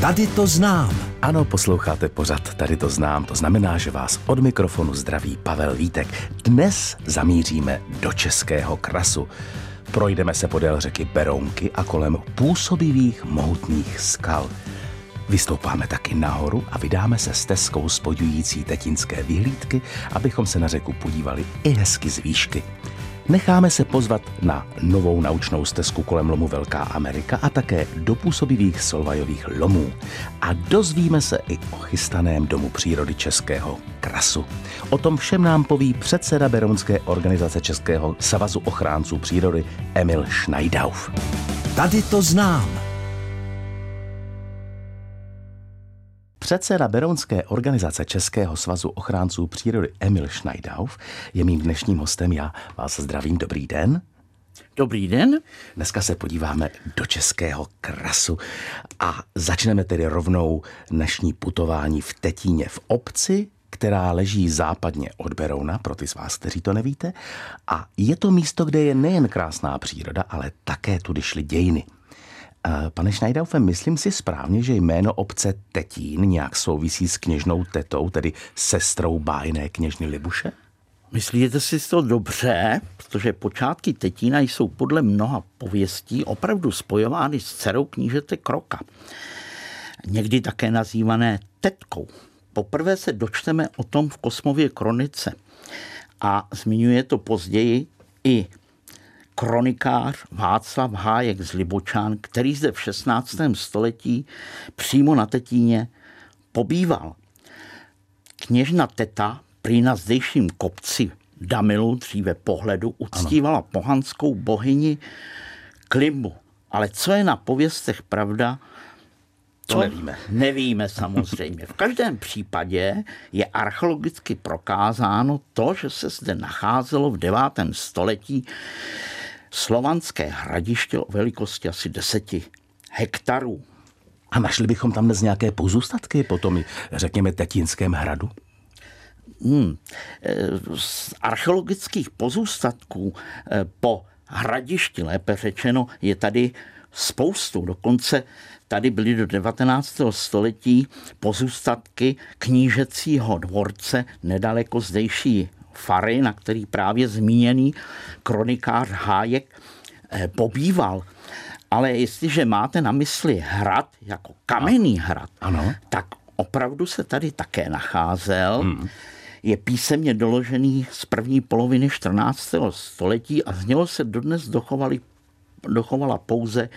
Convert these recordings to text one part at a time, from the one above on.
Tady to znám. Ano, posloucháte pořad, tady to znám. To znamená, že vás od mikrofonu zdraví Pavel Vítek. Dnes zamíříme do Českého krasu. Projdeme se podél řeky Berounky a kolem působivých mohutných skal. Vystoupáme taky nahoru a vydáme se stezkou spojující tetinské vyhlídky, abychom se na řeku podívali i hezky z výšky. Necháme se pozvat na novou naučnou stezku kolem lomu Velká Amerika a také do působivých solvajových lomů. A dozvíme se i o chystaném domu přírody Českého krasu. O tom všem nám poví předseda Berounské organizace Českého svazu ochránců přírody Emil Schneidauf. Tady to znám. Předseda Berounské organizace Českého svazu ochránců přírody Emil Schneidauf je mým dnešním hostem. Já vás zdravím, dobrý den. Dobrý den. Dneska se podíváme do Českého krasu a začneme tedy rovnou dnešní putování v Tetíně v obci, která leží západně od Berouna, pro ty z vás, kteří to nevíte. A je to místo, kde je nejen krásná příroda, ale také tudy šly dějiny. Pane Schneidaufe, myslím si správně, že jméno obce Tetín nějak souvisí s kněžnou tetou, tedy sestrou bájné kněžny Libuše? Myslíte si to dobře, protože počátky Tetína jsou podle mnoha pověstí opravdu spojovány s dcerou knížete Kroka. Někdy také nazývané tetkou. Poprvé se dočteme o tom v Kosmově kronice a zmiňuje to později i kronikář Václav Hájek z Libočán, který zde v 16. století přímo na Tetíně pobýval. Kněžna Teta prý na zdejším kopci Damilu, dříve pohledu, uctívala ano. pohanskou bohyni Klimbu. Ale co je na pověstech pravda, to nevíme. Nevíme samozřejmě. V každém případě je archeologicky prokázáno to, že se zde nacházelo v 9. století slovanské hradiště o velikosti asi 10 hektarů. A našli bychom tam dnes nějaké pozůstatky po tom, řekněme, Tetínském hradu? Hmm. Z archeologických pozůstatků eh, po hradišti, lépe řečeno, je tady spoustu. Dokonce tady byly do 19. století pozůstatky knížecího dvorce nedaleko zdejší fary, na který právě zmíněný kronikář Hájek eh, pobýval. Ale jestliže máte na mysli hrad jako kamenný hrad, ano. tak opravdu se tady také nacházel. Hmm. Je písemně doložený z první poloviny 14. století a z něho se dodnes dochovali, dochovala pouze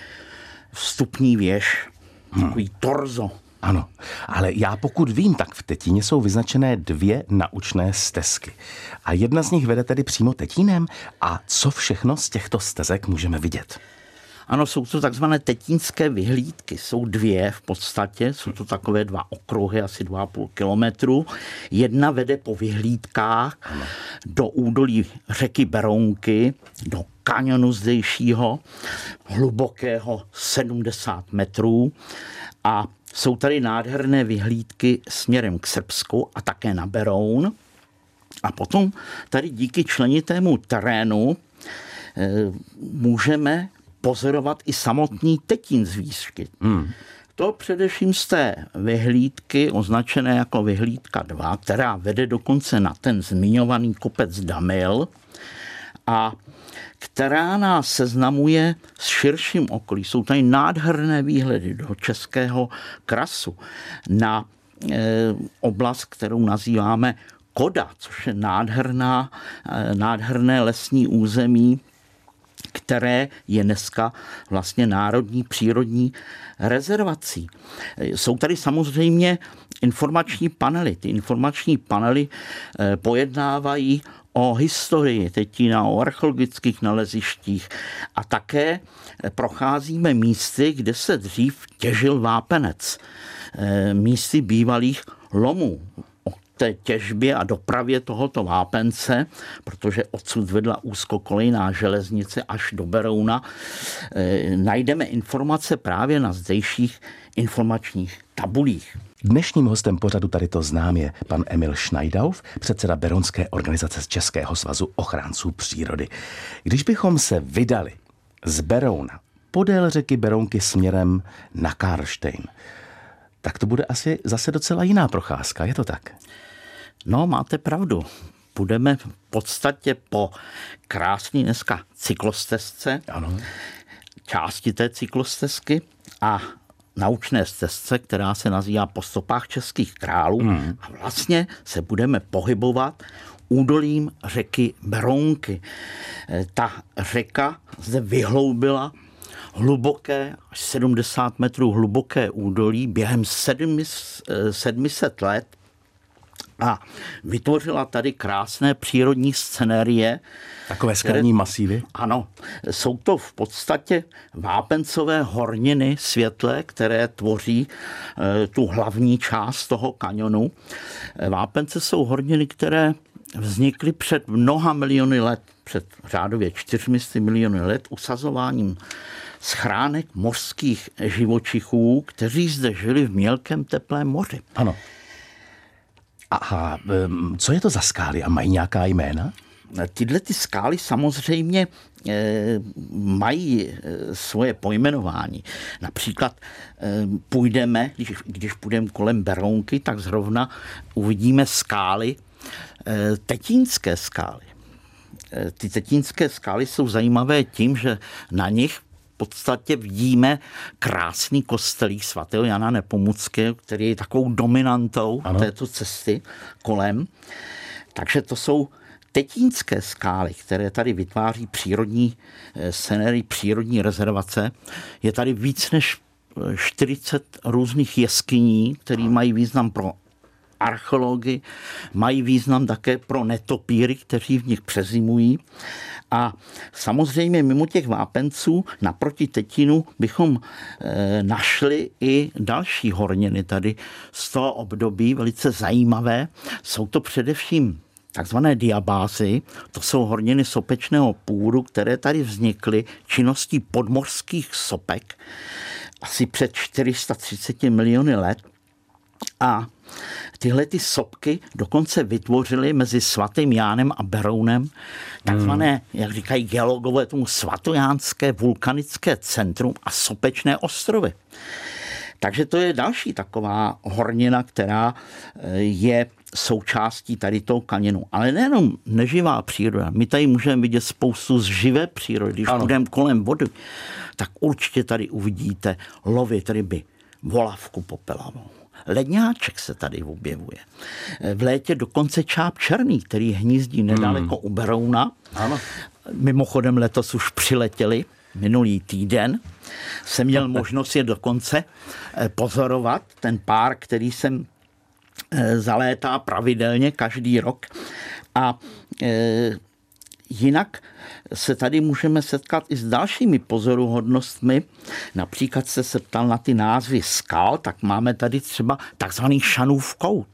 vstupní věž, hmm. takový torzo ano, ale já pokud vím, tak v Tetíně jsou vyznačené dvě naučné stezky. A jedna z nich vede tedy přímo Tetínem. A co všechno z těchto stezek můžeme vidět? Ano, jsou to takzvané tetínské vyhlídky. Jsou dvě v podstatě, jsou to takové dva okruhy, asi 2,5 kilometru. Jedna vede po vyhlídkách ano. do údolí řeky Berounky, do kanionu zdejšího, hlubokého 70 metrů. A jsou tady nádherné vyhlídky směrem k Srbsku a také na Beroun. A potom tady díky členitému terénu e, můžeme pozorovat i samotný Tetín z výšky. Hmm. To především z té vyhlídky, označené jako vyhlídka 2, která vede dokonce na ten zmiňovaný kopec Damil a která nás seznamuje s širším okolí. Jsou tady nádherné výhledy do českého krasu na e, oblast, kterou nazýváme Koda, což je nádherná, e, nádherné lesní území, které je dneska vlastně národní přírodní rezervací. Jsou tady samozřejmě informační panely. Ty informační panely e, pojednávají o historii Tetína, o archeologických nalezištích a také procházíme místy, kde se dřív těžil vápenec. Eh, místy bývalých lomů té těžbě a dopravě tohoto vápence, protože odsud vedla úzkokolejná železnice až do Berouna, eh, najdeme informace právě na zdejších informačních tabulích. Dnešním hostem pořadu tady to znám je pan Emil Schneidauf, předseda Beronské organizace z Českého svazu ochránců přírody. Když bychom se vydali z Berouna podél řeky Berounky směrem na Karlštejn, tak to bude asi zase docela jiná procházka, je to tak? No, máte pravdu. Budeme v podstatě po krásný dneska cyklostezce, ano. části té cyklostezky a naučné stezce, která se nazývá Po stopách českých králů. Hmm. A vlastně se budeme pohybovat údolím řeky Berounky. E, ta řeka zde vyhloubila hluboké, až 70 metrů hluboké údolí během 700 let a vytvořila tady krásné přírodní scenérie. Takové skalní masívy? Ano, jsou to v podstatě vápencové horniny světle, které tvoří e, tu hlavní část toho kanionu. E, vápence jsou horniny, které vznikly před mnoha miliony let, před řádově 400 miliony let usazováním schránek mořských živočichů, kteří zde žili v mělkém teplém moři. Ano. A co je to za skály a mají nějaká jména? Tyhle ty skály samozřejmě eh, mají eh, svoje pojmenování. Například půjdeme, když, když půjdeme kolem Berounky, tak zrovna uvidíme skály, tetínské skály. Ty tetínské skály jsou zajímavé tím, že na nich podstatě vidíme krásný kostelík svatého Jana Nepomuckého, který je takovou dominantou ano. této cesty kolem. Takže to jsou tetínské skály, které tady vytváří přírodní eh, scenéry, přírodní rezervace. Je tady víc než 40 eh, různých jeskyní, které mají význam pro archeology, mají význam také pro netopíry, kteří v nich přezimují. A samozřejmě mimo těch vápenců naproti Tetinu bychom e, našli i další horniny tady z toho období, velice zajímavé. Jsou to především takzvané diabázy, to jsou horniny sopečného půdu, které tady vznikly činností podmořských sopek asi před 430 miliony let. A tyhle ty sopky dokonce vytvořily mezi svatým Jánem a Berounem takzvané, hmm. jak říkají geologové, tomu svatojánské vulkanické centrum a sopečné ostrovy. Takže to je další taková hornina, která eh, je součástí tady toho kaněnu. Ale nejenom neživá příroda. My tady můžeme vidět spoustu z živé přírody. Když půjdeme kolem vody, tak určitě tady uvidíte lovit ryby, volavku popelavou Ledňáček se tady objevuje. V létě dokonce čáp černý, který hnízdí nedaleko hmm. u Berouna. Ano. Mimochodem letos už přiletěli minulý týden. Jsem měl možnost je dokonce eh, pozorovat, ten pár, který jsem eh, zalétá pravidelně každý rok. A eh, Jinak se tady můžeme setkat i s dalšími pozoruhodnostmi. Například se se ptal na ty názvy skal, tak máme tady třeba takzvaný šanův kout.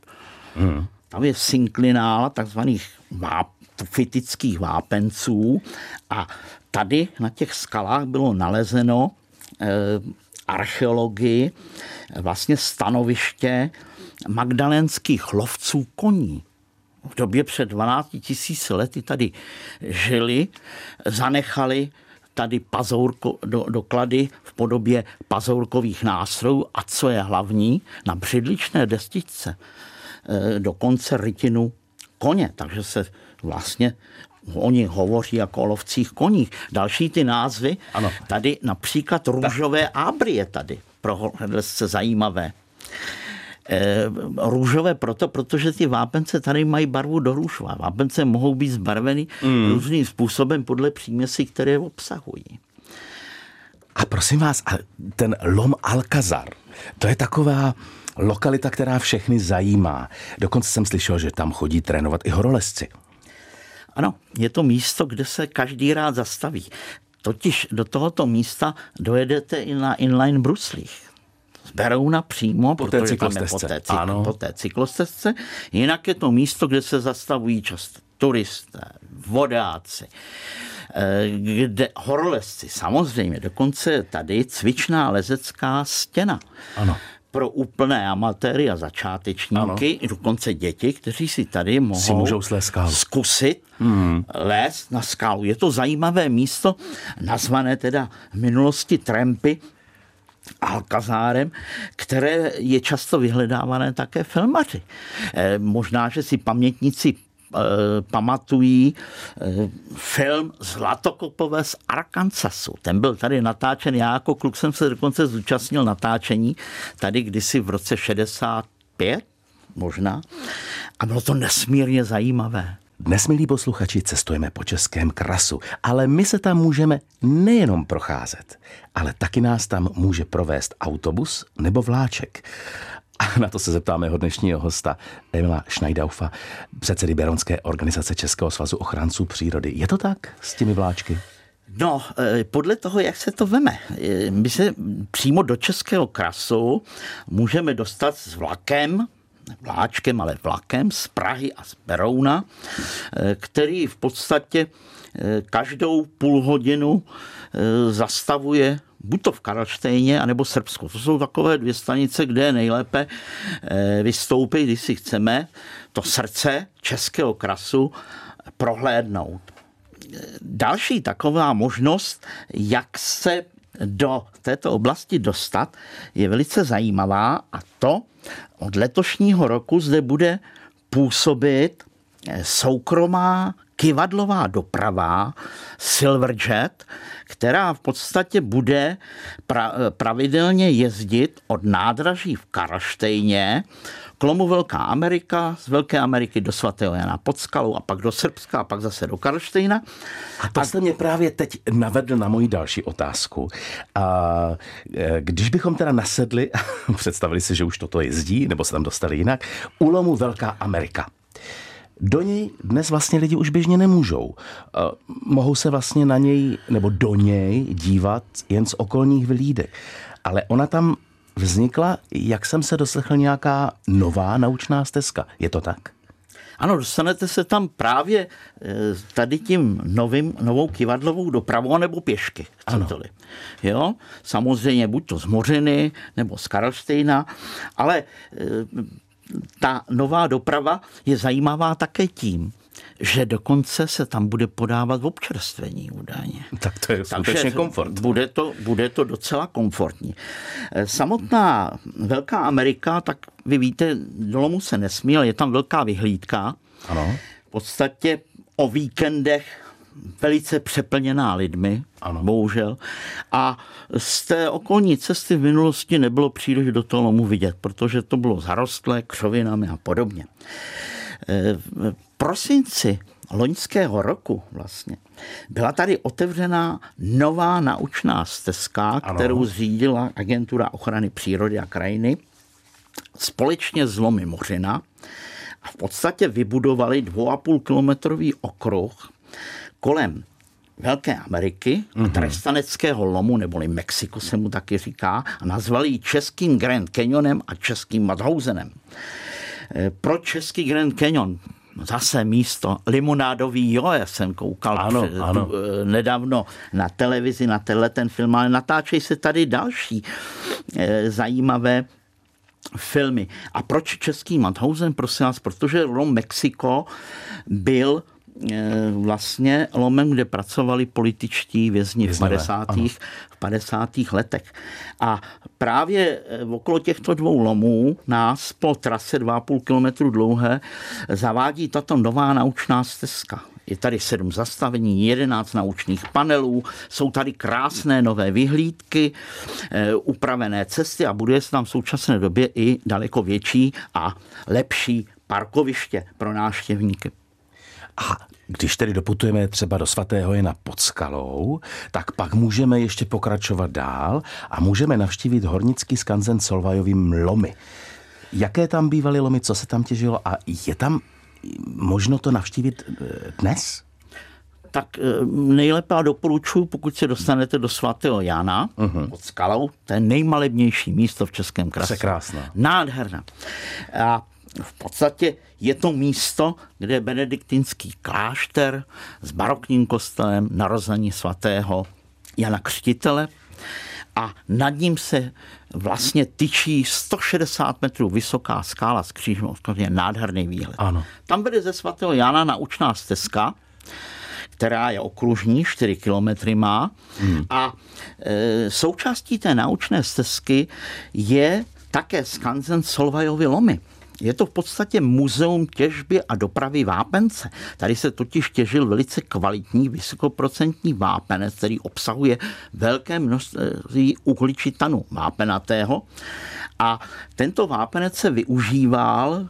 Hmm. Tam je synklinála takzvaných váp, fitických vápenců a tady na těch skalách bylo nalezeno eh, archeologii vlastně stanoviště magdalenských lovců koní v době před 12 tisíc lety tady žili, zanechali tady pazourko, do, doklady v podobě pazourkových nástrojů a co je hlavní, na břidličné destičce e, dokonce rytinu koně, takže se vlastně oni hovoří jako o lovcích koních. Další ty názvy, ano. tady například růžové ábry je tady pro hledce zajímavé. Eh, růžové proto, protože ty vápence tady mají barvu do růžova. Vápence mohou být zbarveny mm. různým způsobem podle příměsí, které obsahují. A prosím vás, a ten Lom Alcazar, to je taková lokalita, která všechny zajímá. Dokonce jsem slyšel, že tam chodí trénovat i horolezci. Ano, je to místo, kde se každý rád zastaví. Totiž do tohoto místa dojedete i na inline bruslích z Berouna přímo, po té cyklostezce. Po té, ano. po té cyklostezce. Jinak je to místo, kde se zastavují často turisté, vodáci, eh, kde horolezci, samozřejmě, dokonce tady cvičná lezecká stěna. Ano pro úplné amatéry a začátečníky, ano. dokonce děti, kteří si tady mohou si můžou zkusit hmm. lézt na skálu. Je to zajímavé místo, nazvané teda v minulosti Trampy, Alkazárem, které je často vyhledávané také filmaři. Eh, možná, že si pamětníci eh, pamatují eh, film Zlatokopové z Arkansasu. Ten byl tady natáčen, já jako kluk jsem se dokonce zúčastnil natáčení tady kdysi v roce 65 možná. A bylo to nesmírně zajímavé. Dnes, milí posluchači, cestujeme po Českém krasu, ale my se tam můžeme nejenom procházet, ale taky nás tam může provést autobus nebo vláček. A na to se zeptáme jeho dnešního hosta, Emila Schneidaufa, předsedy Beronské organizace Českého svazu ochránců přírody. Je to tak s těmi vláčky? No, eh, podle toho, jak se to veme. Eh, my se přímo do Českého krasu můžeme dostat s vlakem, vláčkem, ale vlakem z Prahy a z Berouna, eh, který v podstatě eh, každou půl hodinu eh, zastavuje buď to v Karlštejně, anebo Srbsku. To jsou takové dvě stanice, kde je nejlépe vystoupit, když si chceme to srdce českého krasu prohlédnout. Další taková možnost, jak se do této oblasti dostat, je velice zajímavá a to od letošního roku zde bude působit eh, soukromá kivadlová doprava Silverjet, která v podstatě bude pra, pravidelně jezdit od nádraží v Karlštejně Klomu Velká Amerika, z Velké Ameriky do svatého Jana pod Skalou a pak do Srbska a pak zase do Karlštejna. A to jste mě právě teď navedl na moji další otázku. A e, když bychom teda nasedli, představili si, že už toto jezdí, nebo se tam dostali jinak, u lomu Velká Amerika. Do něj dnes vlastně lidi už běžně nemůžou. Mohou se vlastně na něj nebo do něj dívat jen z okolních vylídek. Ale ona tam vznikla, jak jsem se doslechl, nějaká nová naučná stezka. Je to tak? Ano, dostanete se tam právě eh, tady tím novým, novou kivadlovou dopravou nebo pěšky, chcete-li. Jo, samozřejmě buď to z Mořiny nebo z Karlštejna, ale eh, ta nová doprava je zajímavá také tím, že dokonce se tam bude podávat v občerstvení údajně. Tak to je skutečně komfort. Bude to, bude to docela komfortní. Eh, samotná Velká Amerika, tak vy víte, do Lomu se nesmí, ale je tam velká vyhlídka. Ano. V podstatě o víkendech velice přeplněná lidmi, ano. bohužel. A z té okolní cesty v minulosti nebylo příliš do toho lomu vidět, protože to bylo zarostlé křovinami a podobně. Eh, v prosinci loňského roku vlastně byla tady otevřená nová naučná stezka, ano. kterou zřídila Agentura ochrany přírody a krajiny společně s Lomy Mořina a v podstatě vybudovali 2,5 kilometrový okruh kolem Velké Ameriky, mm-hmm. trestaneckého lomu, neboli Mexiko se mu taky říká, a nazvali ji Českým Grand Canyonem a Českým Madhousenem. Eh, pro Český Grand Canyon zase místo limonádový jo, já jsem koukal ano, před, ano. Eh, nedávno na televizi, na tenhle ten film, ale natáčejí se tady další e, zajímavé filmy. A proč český Madhausen, prosím vás, protože Rom Mexiko byl vlastně lomem, kde pracovali političtí vězni v 50. v 50. letech. A právě eh, okolo těchto dvou lomů nás po trase 2,5 km dlouhé zavádí tato nová naučná stezka. Je tady sedm zastavení, jedenáct naučných panelů, jsou tady krásné nové vyhlídky, e, upravené cesty a buduje se tam v současné době i daleko větší a lepší parkoviště pro návštěvníky. A když tedy doputujeme třeba do svatého Jena pod skalou, tak pak můžeme ještě pokračovat dál a můžeme navštívit hornický skanzen Solvajovým lomy. Jaké tam bývaly lomy, co se tam těžilo a je tam možno to navštívit eh, dnes? tak eh, nejlépe a doporučuji, pokud se dostanete do svatého Jana uh-huh. pod skalou, to je nejmalebnější místo v Českém krasu. Překrásná. Nádherná. A v podstatě je to místo, kde je benediktinský klášter s barokním kostelem narození svatého Jana Křtitele a nad ním se vlastně tyčí 160 metrů vysoká skála s křížem, je nádherný výhled. Ano. Tam bude ze svatého Jana naučná stezka, která je okružní, 4 kilometry má. Hmm. A e, součástí té naučné stezky je také skanzen Solvajovy lomy. Je to v podstatě muzeum těžby a dopravy vápence. Tady se totiž těžil velice kvalitní vysokoprocentní vápenec, který obsahuje velké množství uhličitanu vápenatého. A tento vápenec se využíval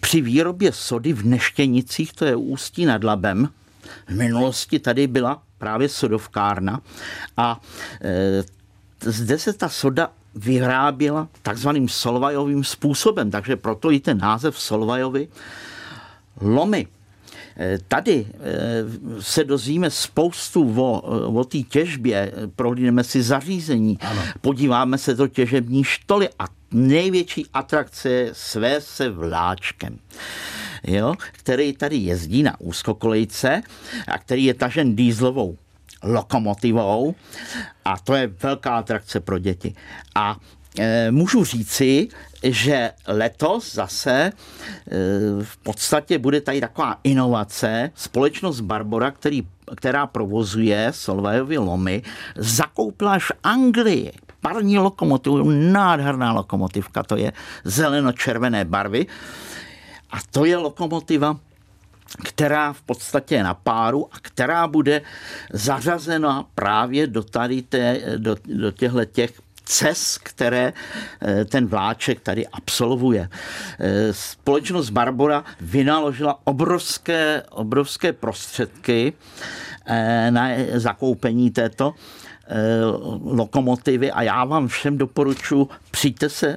při výrobě sody v Neštěnicích, to je Ústí nad Labem. V minulosti tady byla právě sodovkárna a e, zde se ta soda vyráběla takzvaným solvajovým způsobem, takže proto i ten název Solvajovi lomy. Eh, tady eh, se dozvíme spoustu o, o té těžbě, prohlídneme si zařízení, ano. podíváme se do těžební štoly a největší atrakce je své se vláčkem. Jo, který tady jezdí na úzkokolejce a který je tažen dýzlovou lokomotivou a to je velká atrakce pro děti. A e, můžu říci, že letos zase e, v podstatě bude tady taková inovace. Společnost Barbora, který, která provozuje Solvajovy lomy, zakoupila až Anglii parní lokomotivu, nádherná lokomotivka, to je zeleno-červené barvy. A to je lokomotiva která v podstatě je na páru a která bude zařazena právě do tady té, do, do těchto těch cest, které eh, ten vláček tady absolvuje. Eh, společnost Barbora vynaložila obrovské, obrovské prostředky eh, na zakoupení této lokomotivy a já vám všem doporučuji, přijďte se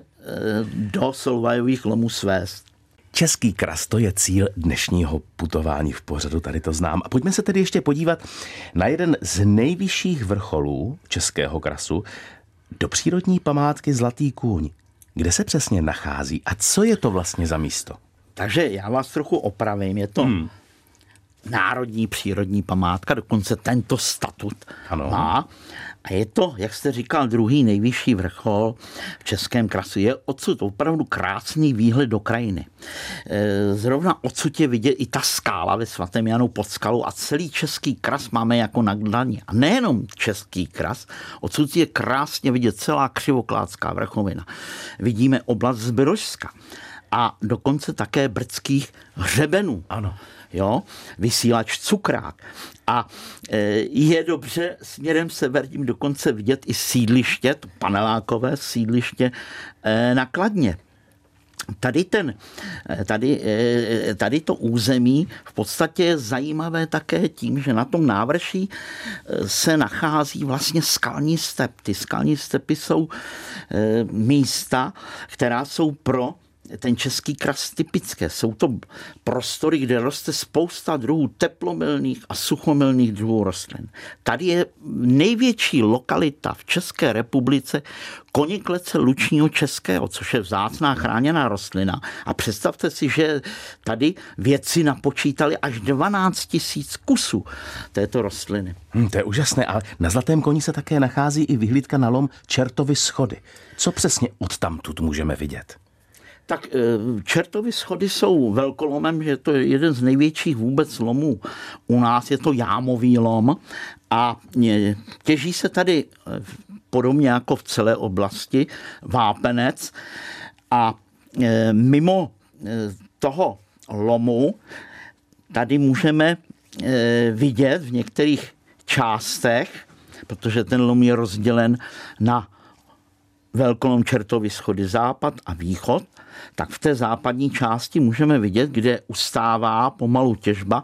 do Solvajových lomů svést. Český kras, to je cíl dnešního putování v pořadu, tady to znám. A pojďme se tedy ještě podívat na jeden z nejvyšších vrcholů Českého krasu, do přírodní památky Zlatý kůň. Kde se přesně nachází a co je to vlastně za místo? Takže já vás trochu opravím. Je to hmm. národní přírodní památka, dokonce tento statut ano. má. A je to, jak jste říkal, druhý nejvyšší vrchol v Českém krasu. Je odsud opravdu krásný výhled do krajiny. E, zrovna odsud je vidět i ta skála ve svatém Janu pod skalou a celý český kras máme jako na dlaní. A nejenom český kras, odsud je krásně vidět celá křivokládská vrchovina. Vidíme oblast Zbyrožska a dokonce také brdských hřebenů. Ano jo, vysílač cukrák. A e, je dobře směrem severním dokonce vidět i sídliště, to panelákové sídliště e, na Kladně. Tady, ten, e, tady, tady to území v podstatě je zajímavé také tím, že na tom návrší se nachází vlastně skalní step. Ty skalní stepy jsou místa, která jsou pro ten český kras typické. Jsou to prostory, kde roste spousta druhů teplomilných a suchomilných druhů rostlin. Tady je největší lokalita v České republice koniklece lučního českého, což je vzácná chráněná rostlina. A představte si, že tady vědci napočítali až 12 tisíc kusů této rostliny. Hmm, to je úžasné, ale na Zlatém koni se také nachází i vyhlídka na lom Čertovy schody. Co přesně od tamtud můžeme vidět? Tak eh, čertovy schody jsou velkolomem, že to je jeden z největších vůbec lomů. U nás je to jámový lom a těží se tady eh, podobně jako v celé oblasti vápenec a eh, mimo toho lomu tady můžeme vidět v některých částech, protože ten lom je rozdělen na velkolom čertovy schody západ a východ, tak v té západní části můžeme vidět, kde ustává pomalu těžba,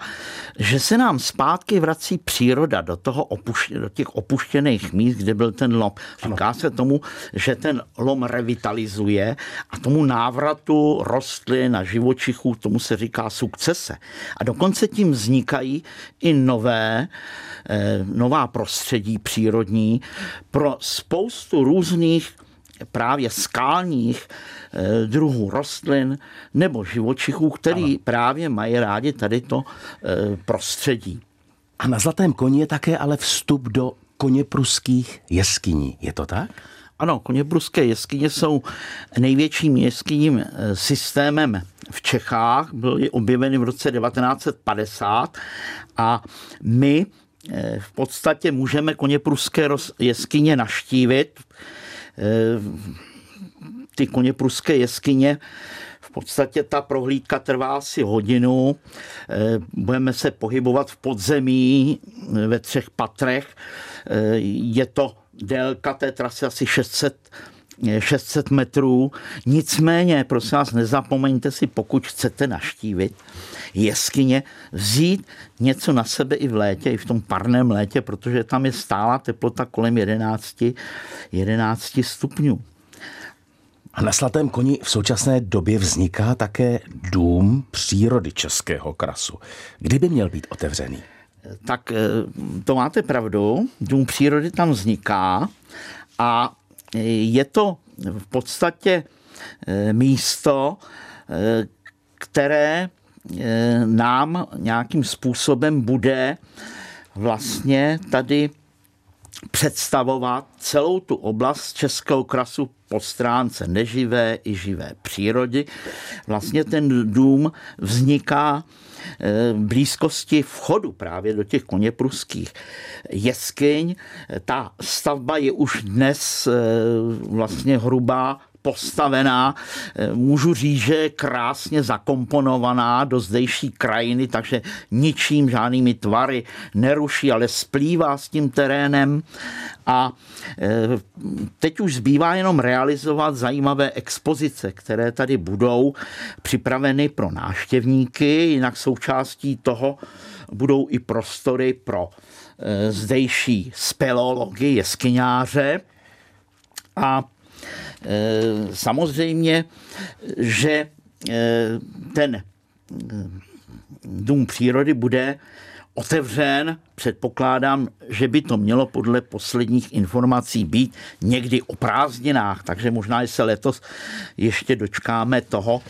že se nám zpátky vrací příroda do, toho opuště, do těch opuštěných míst, kde byl ten lom. Říká se tomu, že ten lom revitalizuje a tomu návratu rostlin a živočichů, tomu se říká sukcese. A dokonce tím vznikají i nové, eh, nová prostředí přírodní pro spoustu různých právě skálních eh, druhů rostlin nebo živočichů, který ano. právě mají rádi tady to eh, prostředí. A na Zlatém koni je také ale vstup do koně pruských jeskyní. Je to tak? Ano, koněpruské jeskyně jsou největším jeskyním eh, systémem v Čechách, byly objeveny v roce 1950 a my v podstatě můžeme koněpruské jeskyně naštívit. Eh, ty koněpruské jeskyně v podstatě ta prohlídka trvá asi hodinu. Budeme se pohybovat v podzemí ve třech patrech. Je to délka té trasy asi 600 600 metrů. Nicméně, prosím vás, nezapomeňte si, pokud chcete naštívit jeskyně, vzít něco na sebe i v létě, i v tom parném létě, protože tam je stála teplota kolem 11, 11 stupňů. A na Slatém koni v současné době vzniká také dům přírody Českého krasu. Kdyby měl být otevřený? tak eh, to máte pravdu, dům přírody tam vzniká a je to v podstatě eh, místo, které nám nějakým způsobem bude vlastně tady představovat celou tu oblast Českého krasu po stránce neživé i živé přírody. Vlastně ten dům vzniká Eh, blízkosti vchodu právě do těch koněpruských jeskyň. Ta stavba je už dnes eh, vlastně hrubá postavená, eh, můžu říct, že je krásně zakomponovaná do zdejší krajiny, takže ničím, žádnými tvary neruší, ale splývá s tím terénem. A eh, teď už zbývá jenom realizovat zajímavé expozice, které tady budou připraveny pro náštěvníky, jinak součástí toho budou i prostory pro eh, zdejší speleology, jeskyňáře. A samozřejmě, že eh, ten eh, dům přírody bude otevřen. Předpokládám, že by to mělo podle posledních informací být někdy o prázdninách, takže možná se letos ještě dočkáme toho,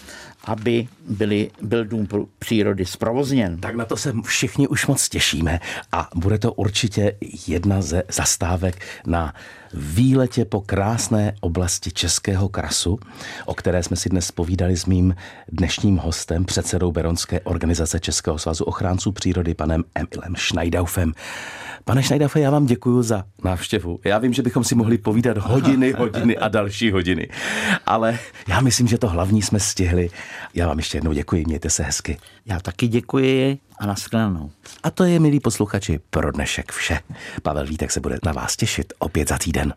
aby byli, byl dům přírody zprovozněn. Tak na to se všichni už moc těšíme a bude to určitě jedna ze zastávek na výletě po krásné oblasti Českého krasu, o které jsme si dnes povídali s mým dnešním hostem, předsedou Beronské organizace Českého svazu ochránců přírody, panem Emilem Schneidaufem. Pane Schneidafe, já vám děkuji za návštěvu. Já vím, že bychom si mohli povídat hodiny, hodiny a další hodiny, ale já myslím, že to hlavní jsme stihli. Já vám ještě jednou děkuji, mějte se hezky. Já taky děkuji a nashledanou. A to je, milí posluchači, pro dnešek vše. Pavel Vítek se bude na vás těšit opět za týden.